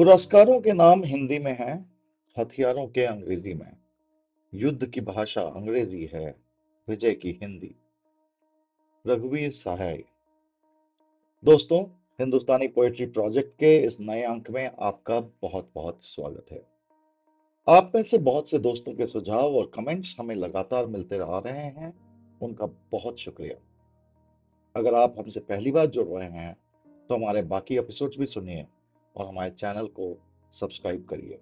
पुरस्कारों के नाम हिंदी में हैं, हथियारों के अंग्रेज़ी में। युद्ध की भाषा अंग्रेज़ी है, विजय की हिंदी। रघुवीर सहाय। दोस्तों, हिंदुस्तानी पोएट्री प्रोजेक्ट के इस नए अंक में आपका बहुत बहुत स्वागत है। आप में से बहुत से दोस्तों के सुझाव और कमेंट्स हमें लगातार मिलते रह रहे हैं, उनका बहुत शुक्रिया। अगर आप हमसे पहली बार जुड़ रहे हैं तो हमारे बाकी एपिसोड्स भी सुनिए। और हमारे चैनल को सब्सक्राइब करिए।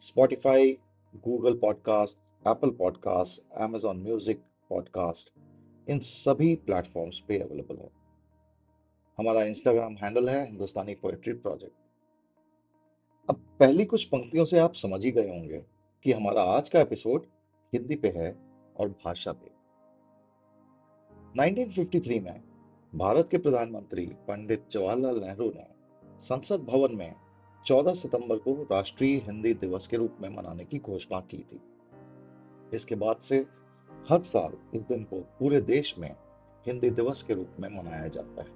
Spotify Google podcast Apple podcast Amazon music podcast इन सभी प्लेटफॉर्म्स पे अवेलेबल है। हमारा इंस्टाग्राम हैंडल है हिंदुस्तानी पोएट्री प्रोजेक्ट अब पहली कुछ पंक्तियों से आप समझ ही गए होंगे कि हमारा आज का एपिसोड हिंदी पे है और भाषा पे। 1953 में भारत के प्रधानमंत्री पंडित जवाहरलाल नेहरू ने संसद भवन में 14 सितंबर को राष्ट्रीय हिंदी दिवस के रूप में मनाने की घोषणा की थी। इसके बाद से हर साल इस दिन को पूरे देश में हिंदी दिवस के रूप में मनाया जाता है।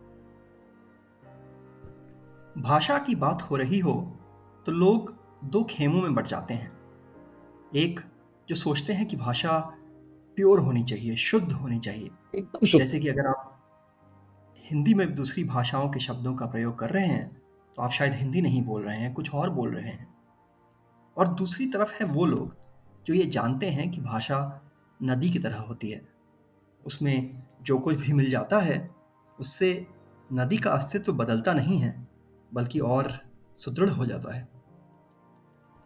भाषा की बात हो रही हो तो लोग दो खेमों में बट जाते हैं। एक जो सोचते हैं कि भाषा प्योर होनी चाहिए शुद्ध होनी चाहिए। एकदम जैसे कि अगर आप हिंदी में दूसरी भाषाओं के शब्दों का प्रयोग कर रहे हैं तो आप शायद हिंदी नहीं बोल रहे हैं, कुछ और बोल रहे हैं। और दूसरी तरफ़ है वो लोग, जो ये जानते हैं कि भाषा नदी की तरह होती है। उसमें जो कुछ भी मिल जाता है, उससे नदी का अस्तित्व तो बदलता नहीं है, बल्कि और सुदृढ़ हो जाता है।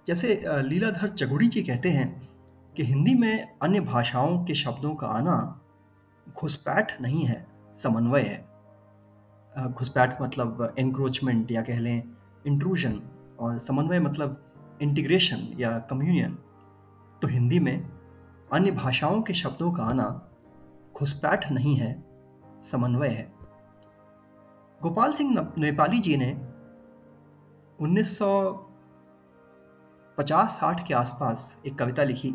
जैसे लीलाधर चगुड़ी जी कहते हैं कि हिंदी में अन्य भाषाओं के शब्दों का आना घुसपैठ नहीं है, समन्वय है। घुसपैठ मतलब एनक्रोचमेंट या कह लें इंट्रूजन और समन्वय मतलब इंटीग्रेशन या कम्युनियन तो हिंदी में अन्य भाषाओं के शब्दों का आना घुसपैठ नहीं है, समन्वय है। गोपाल सिंह नेपाली जी ने 1950-60 के आसपास एक कविता लिखी,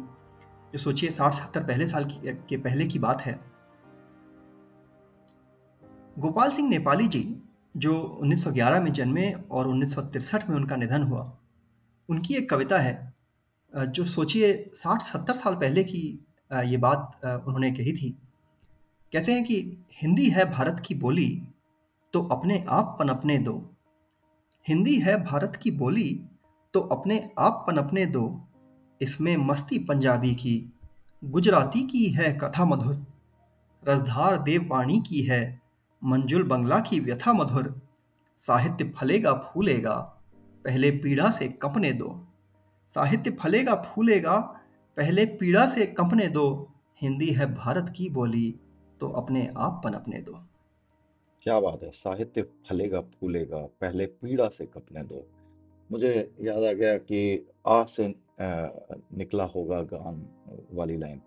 जो सोचिए 60-70 पहले साल की, के पहले की बात है। गोपाल सिंह नेपाली जी, जो 1911 में जन्मे और 1963 में उनका निधन हुआ, उनकी एक कविता है जो सोचिए 60-70 साल पहले की ये बात उन्होंने कही थी। कहते हैं कि हिंदी है भारत की बोली तो अपने आप पनपने दो। हिंदी है भारत की बोली तो अपने आप पनपने दो। इसमें मस्ती पंजाबी की, गुजराती की है कथा मधुर, रसधार देववाणी की है मंजुल बंगला की व्यथा मधुर, साहित्य फलेगा फूलेगा, पहले पीड़ा से कंपने दो। साहित्य फलेगा फूलेगा, पहले पीड़ा से कंपने दो। हिंदी है भारत की बोली तो अपने आप पनपने दो। क्या बात है? साहित्य फलेगा फूलेगा, पहले पीड़ा से कपने दो। मुझे याद आ गया कि आ से निकला होगा गान वाली लाइन।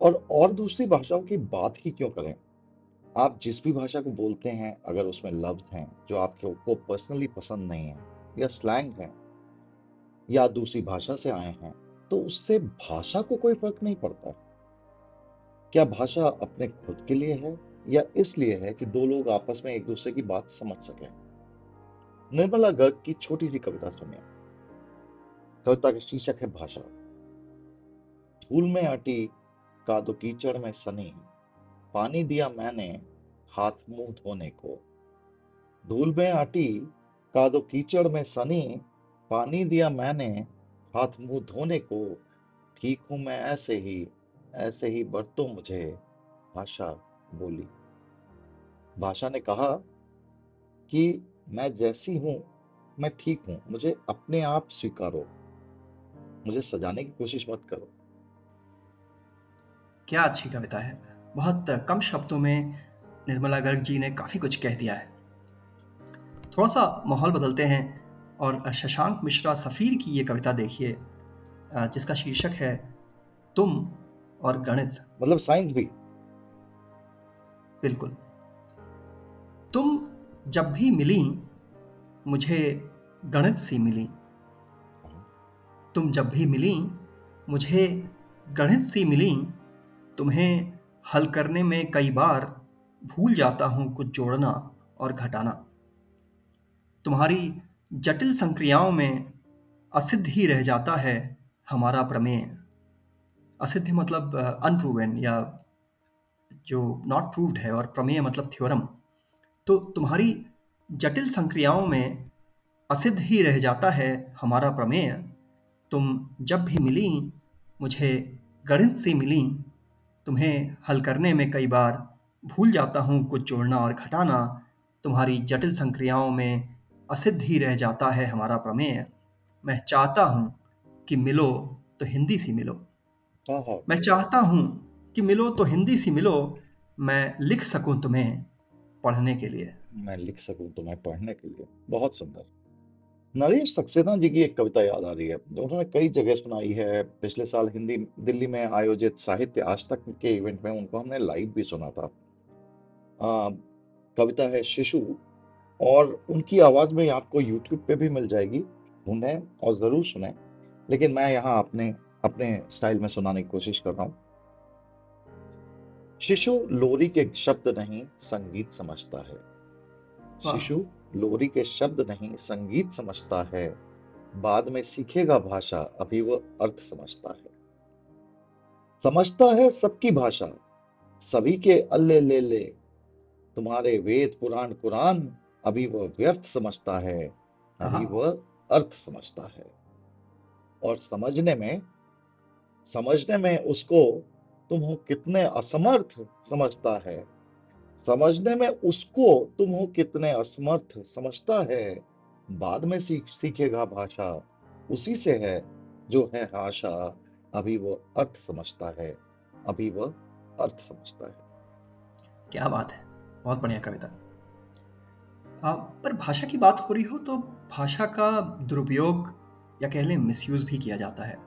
और और दूसरी भाषाओं की बात ही क्यों करें? आप जिस भी भाषा को बोलते हैं, अगर उसमें लफ्ज हैं, जो आपके को पर्सनली पसंद नहीं है, या स्लैंग है, या दूसरी भाषा से आए हैं तो उससे भाषा को कोई फ़र्क नहीं पड़ता। क्या भाषा अपने खुद के लिए है, या इसलिए है कि दो लोग आपस में एक दूसरे की बात समझ सके? निर्मला गर्ग की छोटी सी कविता सुनिए। कविता का शीर्षक है भाषा। धूल में अटी कादो कीचड़ में सनी। पानी दिया मैंने हाथ मुँह धोने को। धूल में अटी कादो कीचड़ में सनी, पानी दिया मैंने हाथ मुँह धोने को। ठीक हूँ मैं ऐसे ही ऐसे ही बरतो मुझे, भाषा बोली। भाषा ने कहा कि मैं जैसी हूँ, मैं ठीक हूँ, मुझे अपने आप स्वीकारो। मुझे सजाने की कोशिश मत करो। क्या अच्छी कविता है? बहुत कम शब्दों में निर्मला गर्ग जी ने काफ़ी कुछ कह दिया है। थोड़ा सा माहौल बदलते हैं और शशांक मिश्रा सफ़ीर की ये कविता देखिए जिसका शीर्षक है तुम और गणित। मतलब साइंस भी। बिल्कुल। तुम जब भी मिली मुझे गणित सी मिली। तुम जब भी मिली मुझे गणित सी मिली तुम्हें हल करने में कई बार भूल जाता हूँ कुछ जोड़ना और घटाना। तुम्हारी जटिल संक्रियाओं में असिद्ध ही रह जाता है हमारा प्रमेय। असिद्ध मतलब अनप्रूवन या जो नॉट प्रूव्ड है और प्रमेय मतलब थ्योरम तो तुम्हारी जटिल संक्रियाओं में असिद्ध ही रह जाता है हमारा प्रमेय। तुम जब भी मिली, मुझे गणित से मिली तुम्हें हल करने में कई बार भूल जाता हूँ कुछ जोड़ना और घटाना। तुम्हारी जटिल संक्रियाओं में असिद्ध ही रह जाता है हमारा प्रमेय। मैं चाहता हूँ कि मिलो तो हिंदी सी मिलो। हाँ हाँ। मैं चाहता हूँ कि मिलो तो हिंदी सी मिलो। मैं लिख सकूँ तुम्हें पढ़ने के लिए। मैं लिख सकूँ तुम्हें पढ़ने के लिए। बहुत सुंदर। नरेश सक्सेना जी की एक कविता याद आ रही है। उन्होंने कई जगह सुनाई है। पिछले साल हिंदी दिल्ली में आयोजित साहित्य आज तक के इवेंट में उनको हमने लाइव भी सुना था। आ, कविता है शिशु और उनकी आवाज़ में आपको यूट्यूब पे भी मिल जाएगी। ढूंढें और ज़रूर सुने। लेकिन मैं यहाँ अपने अपने स्टाइल में सुनाने की कोशिश कर रहा हूँ। शिशु लोरी के शब्द नहीं संगीत समझता है। शिशु लोरी के शब्द नहीं संगीत समझता है। बाद में सीखेगा भाषा अभी वह अर्थ समझता है। समझता है सबकी भाषा सभी के अल्ले ले ले। तुम्हारे वेद पुराण कुरान अभी वह व्यर्थ समझता है अभी हाँ। वह अर्थ समझता है। और समझने में समझने में उसको तुम हो कितने असमर्थ समझता है। समझने में उसको तुम हो कितने असमर्थ समझता है। बाद में सीख सीखेगा भाषा। उसी से है जो है आशा। अभी वो अर्थ समझता है। अभी वह अर्थ समझता है। क्या बात है। बहुत बढ़िया कविता। आ, पर भाषा की बात हो रही हो तो भाषा का दुरुपयोग या कह लें मिसयूज भी किया जाता है।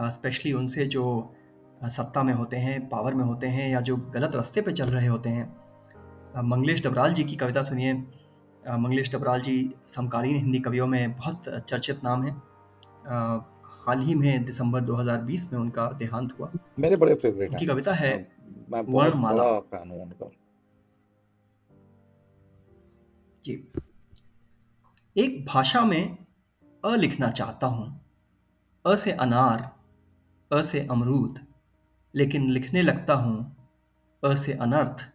स्पेशली उनसे जो सत्ता में होते हैं पावर में होते हैं या जो गलत रास्ते पे चल रहे होते हैं मंगलेश डबराल जी की कविता सुनिए। मंगलेश डबराल जी समकालीन हिंदी कवियों में बहुत चर्चित नाम है। हाल ही में दिसंबर 2020 में उनका देहांत हुआ। मेरे बड़े फेवरेट उनकी कविता है वर्णमाला। हूँ उनका। जी। एक भाषा में अ लिखना चाहता हूँ। अ से अनार अ से अमरूद लेकिन लिखने लगता हूँ अ से अनर्थ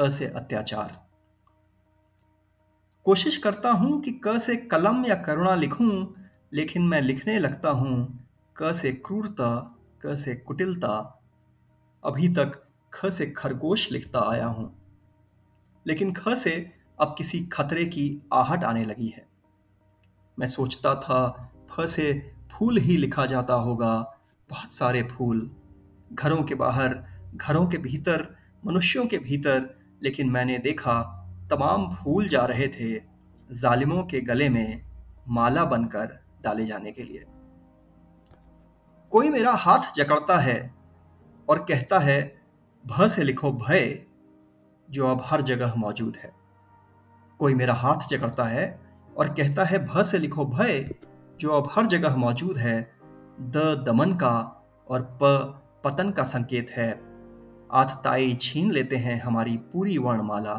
अ से अत्याचार। कोशिश करता हूँ कि क से कलम या करुणा लिखूं, लेकिन मैं लिखने लगता हूँ क से क्रूरता, क से कुटिलता। अभी तक ख से खरगोश लिखता आया हूँ। लेकिन ख से अब किसी खतरे की आहट आने लगी है। मैं सोचता था फ से फूल ही लिखा जाता होगा, बहुत सारे फूल। घरों के बाहर, घरों के भीतर, मनुष्यों के भीतर लेकिन मैंने देखा तमाम फूल जा रहे थे जालिमों के गले में माला बनकर डाले जाने के लिए। कोई मेरा हाथ जकड़ता है और कहता है भ से लिखो भय, जो अब हर जगह मौजूद है। कोई मेरा हाथ जकड़ता है और कहता है भ से लिखो भय, जो अब हर जगह मौजूद है, द दमन का और प पतन का संकेत है। आतताई छीन लेते हैं हमारी पूरी वर्णमाला।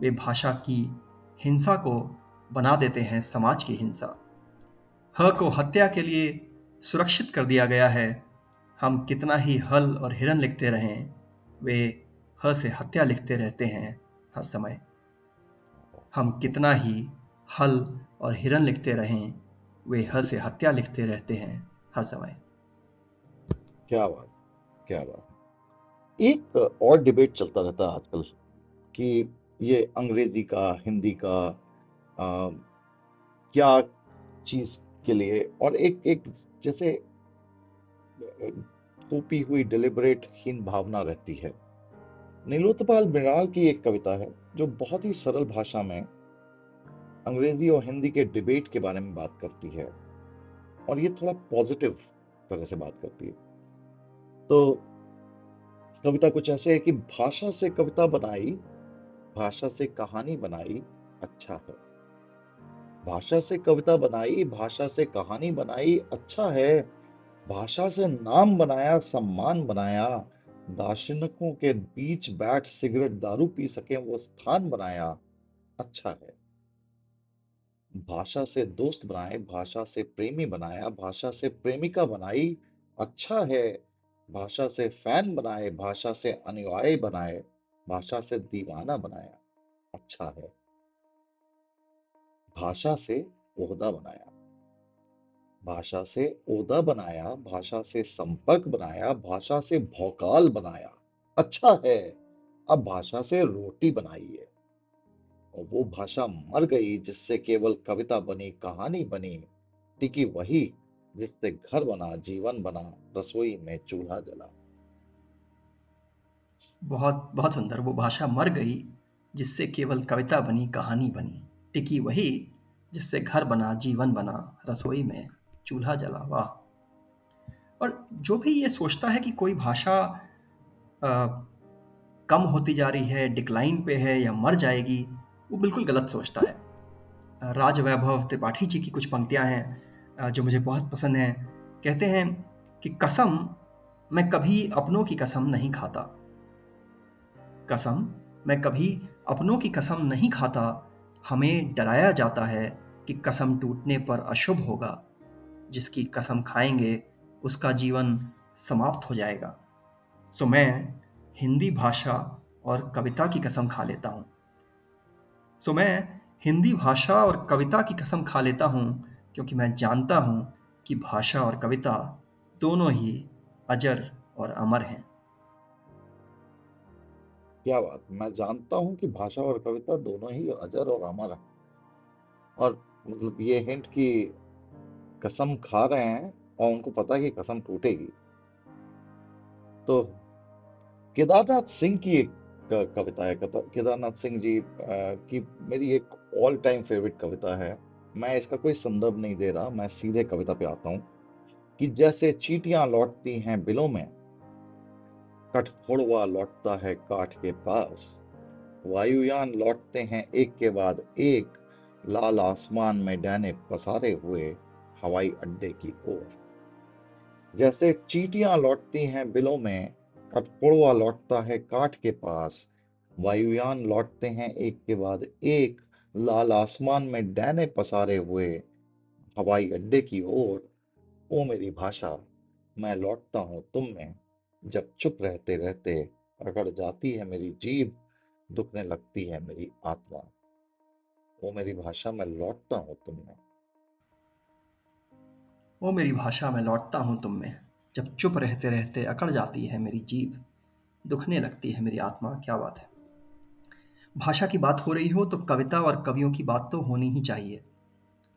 वे भाषा की हिंसा को बना देते हैं समाज की हिंसा। ह को हत्या के लिए सुरक्षित कर दिया गया है। हम कितना ही हल और हिरन लिखते रहें, वे ह से हत्या लिखते रहते हैं हर समय। हम कितना ही हल और हिरन लिखते रहें, वे ह से हत्या लिखते रहते हैं हर समय। क्या बात क्या बात। एक और डिबेट चलता रहता है आजकल कि ये अंग्रेज़ी का हिंदी का आ, क्या चीज़ के लिए और एक एक जैसे थोपी हुई डिलिबरेट हीन भावना रहती है। नीलोत्पल मृणाल की एक कविता है जो बहुत ही सरल भाषा में अंग्रेज़ी और हिंदी के डिबेट के बारे में बात करती है और ये थोड़ा पॉजिटिव तरह से बात करती है। तो कविता कुछ ऐसे है कि भाषा से कविता बनाई, भाषा से कहानी बनाई अच्छा है। भाषा से कविता बनाई, भाषा से कहानी बनाई अच्छा है। भाषा से नाम बनाया, सम्मान बनाया, दार्शनिकों के बीच बैठ सिगरेट दारू पी सके, वो स्थान बनाया अच्छा है। भाषा से दोस्त बनाए, भाषा से प्रेमी बनाया, भाषा से प्रेमिका बनाई अच्छा है। भाषा से फ़ैन बनाए, भाषा से अनुयायी बनाए, भाषा से दीवाना बनाया। अच्छा है। भाषा से ओहदा बनाया। भाषा से ओहदा बनाया, भाषा से संपर्क बनाया, भाषा से भौकाल बनाया। अच्छा है। अब भाषा से रोटी बनाई है और वो भाषा मर गई जिससे केवल कविता बनी, कहानी बनी। टिकी वही जिससे घर बना जीवन बना रसोई में चूल्हा जला। बहुत बहुत सुंदर। वो भाषा मर गई जिससे केवल कविता बनी कहानी बनी। टिकी वही जिससे घर बना जीवन बना रसोई में चूल्हा जला। वाह! और जो भी ये सोचता है कि कोई भाषा आ, कम होती जा रही है डिक्लाइन पे है या मर जाएगी वो बिल्कुल गलत सोचता है। राज वैभव त्रिपाठी जी की कुछ पंक्तियाँ हैं। जो मुझे बहुत पसंद है, कहते हैं कि कसम मैं कभी अपनों की कसम नहीं खाता। कसम मैं कभी अपनों की कसम नहीं खाता, हमें डराया जाता है कि कसम टूटने पर अशुभ होगा। जिसकी कसम खाएँगे, उसका जीवन समाप्त हो जाएगा। सो मैं हिंदी भाषा और कविता की कसम खा लेता हूँ। सो मैं हिंदी भाषा और कविता की कसम खा लेता हूँ क्योंकि मैं जानता हूँ कि भाषा और कविता दोनों ही अजर और अमर हैं। क्या बात, मैं जानता हूँ कि भाषा और कविता दोनों ही अजर और अमर है। और मतलब ये हिंट की कसम खा रहे हैं और उनको पता है कि कसम टूटेगी। तो केदारनाथ सिंह की एक कविता है केदारनाथ सिंह जी की मेरी एक ऑल टाइम फेवरेट कविता है। मैं इसका कोई संदर्भ नहीं दे रहा, मैं सीधे कविता पे आता हूँ कि जैसे चीटियाँ लौटती हैं बिलों में, कठफोड़वा लौटता है काठ के पास। वायुयान लौटते हैं एक के बाद एक, लाल आसमान में डैने पसारे हुए हवाई अड्डे की ओर। जैसे चीटियाँ लौटती हैं बिलों में कठपुड़वा लौटता है काठ के पास। वायुयान लौटते हैं एक के बाद एक लाल आसमान में डैने पसारे हुए हवाई अड्डे की ओर, ओ मेरी भाषा, मैं लौटता हूँ तुम में जब चुप रहते रहते अकड़ जाती है मेरी जीभ, दुखने लगती है मेरी आत्मा। ओ मेरी भाषा, मैं लौटता हूँ तुम में ओ मेरी भाषा, मैं लौटता हूँ तुम में जब चुप रहते रहते अकड़ जाती है मेरी जीभ, दुखने लगती है मेरी आत्मा। क्या बात है? भाषा की बात हो रही हो तो कविता और कवियों की बात तो होनी ही चाहिए।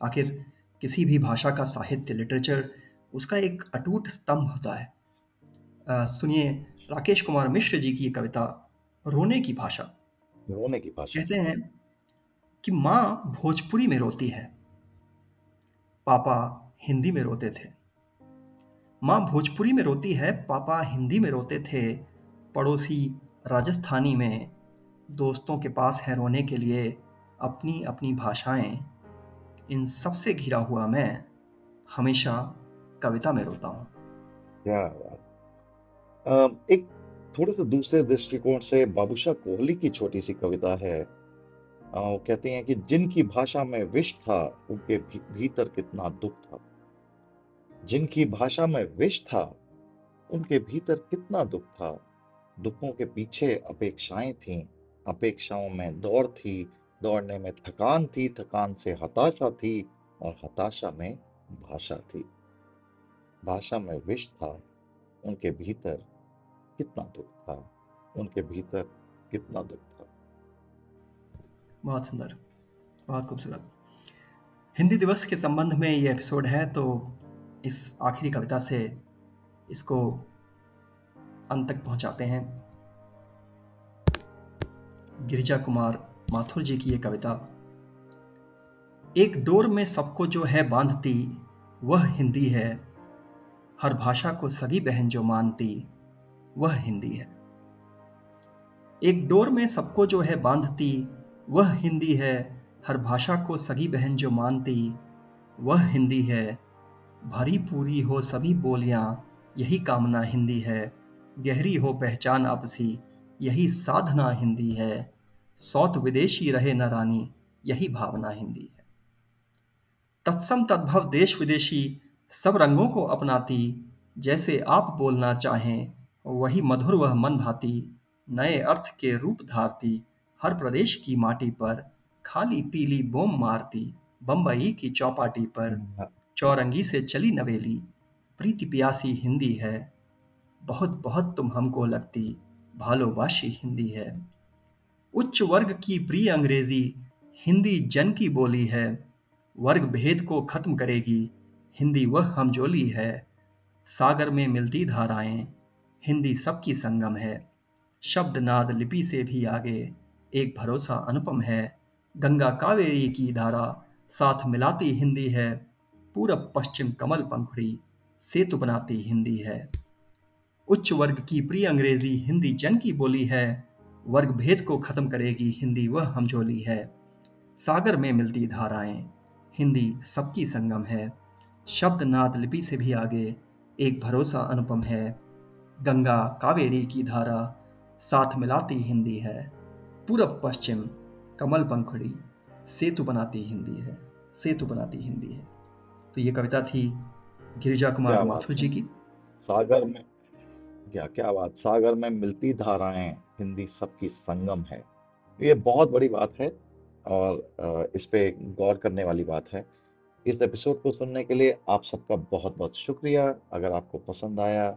आखिर किसी भी भाषा का साहित्य लिटरेचर उसका एक अटूट स्तंभ होता है। सुनिए राकेश कुमार मिश्र जी की ये कविता रोने की भाषा। रोने की भाषा। कहते हैं कि माँ भोजपुरी में रोती है पापा हिंदी में रोते थे। माँ भोजपुरी में रोती है पापा हिंदी में रोते थे पड़ोसी राजस्थानी में दोस्तों के पास है रोने के लिए अपनी अपनी भाषाएँ। इन सबसे घिरा हुआ मैं हमेशा कविता में रोता हूँ। क्या एक थोड़े से दूसरे दृष्टिकोण से बाबूशाह कोहली की छोटी सी कविता है। वो कहते हैं कि जिनकी भाषा में विष था, उनके भीतर कितना दुख था। जिनकी भाषा में विष था, उनके भीतर कितना दुख था। दुखों के पीछे अपेक्षाएँ थीं अपेक्षाओं में दौड़ थी, दौड़ने में थकान थी, थकान से हताशा थी और हताशा में भाषा थी। भाषा में विष था, उनके भीतर कितना दुख था, उनके भीतर कितना दुख था। बहुत सुंदर, बहुत खूबसूरत। हिंदी दिवस के संबंध में ये एपिसोड है तो इस आखिरी कविता से इसको अंत तक पहुंचाते हैं। गिरिजा कुमार माथुर जी की ये कविता। एक डोर में सबको जो है बांधती, वह हिंदी है। हर भाषा को सगी बहन जो मानती, वह हिंदी है। एक डोर में सबको जो है बांधती, वह हिंदी है। हर भाषा को सगी बहन जो मानती, वह हिंदी है। भरी पूरी हो सभी बोलियाँ, यही कामना हिंदी है। गहरी हो पहचान आपसी यही साधना हिंदी है। सौत विदेशी रहे न रानी, यही भावना हिंदी है। तत्सम तद्भव देश विदेशी, सब रंगों को अपनाती, जैसे आप बोलना चाहें, वही मधुर वह मन भाती, नए अर्थ के रूप धारती, हर प्रदेश की माटी पर खाली पीली बोम मारती बम्बई की चौपाटी पर चौरंगी से चली नवेली, प्रीति प्यासी हिंदी है बहुत बहुत तुम हमको लगती। भालोबाशी हिंदी है। उच्च वर्ग की प्रिय अंग्रेज़ी हिंदी जन की बोली है। वर्ग भेद को खत्म करेगी, हिंदी वह हमजोली है। सागर में मिलती धाराएँ, हिंदी सबकी संगम है। शब्द नाद लिपि से भी आगे एक भरोसा अनुपम है। गंगा कावेरी की धारा साथ मिलाती हिंदी है। पूरब पश्चिम कमल पंखुड़ी, सेतु बनाती हिंदी है। उच्च वर्ग की प्रिय अंग्रेज़ी हिंदी जन की बोली है। वर्ग भेद को खत्म करेगी हिंदी वह हमजोली है। सागर में मिलती धाराएँ हिंदी सबकी संगम है। शब्द नाद लिपि से भी आगे एक भरोसा अनुपम है। गंगा कावेरी की धारा साथ मिलाती हिंदी है। पूरब पश्चिम कमल पंखुड़ी सेतु बनाती हिंदी है। सेतु बनाती हिंदी है। तो ये कविता थी गिरिजा कुमार माथुर जी की। सागर में क्या क्या बात? सागर में मिलती धाराएँ, हिंदी सबकी संगम है। ये बहुत बड़ी बात है और इस पे गौर करने वाली बात है। इस एपिसोड को सुनने के लिए आप सबका बहुत बहुत शुक्रिया। अगर आपको पसंद आया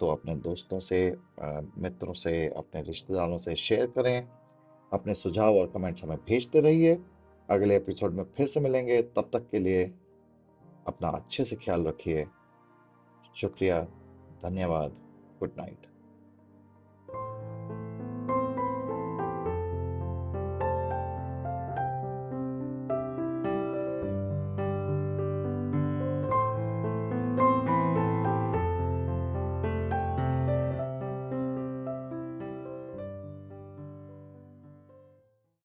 तो अपने दोस्तों से मित्रों से, अपने रिश्तेदारों से शेयर करें। अपने सुझाव और कमेंट्स हमें भेजते रहिए। अगले एपिसोड में फिर से मिलेंगे। तब तक के लिए अपना अच्छे से ख्याल रखिए। शुक्रिया। धन्यवाद। Good night.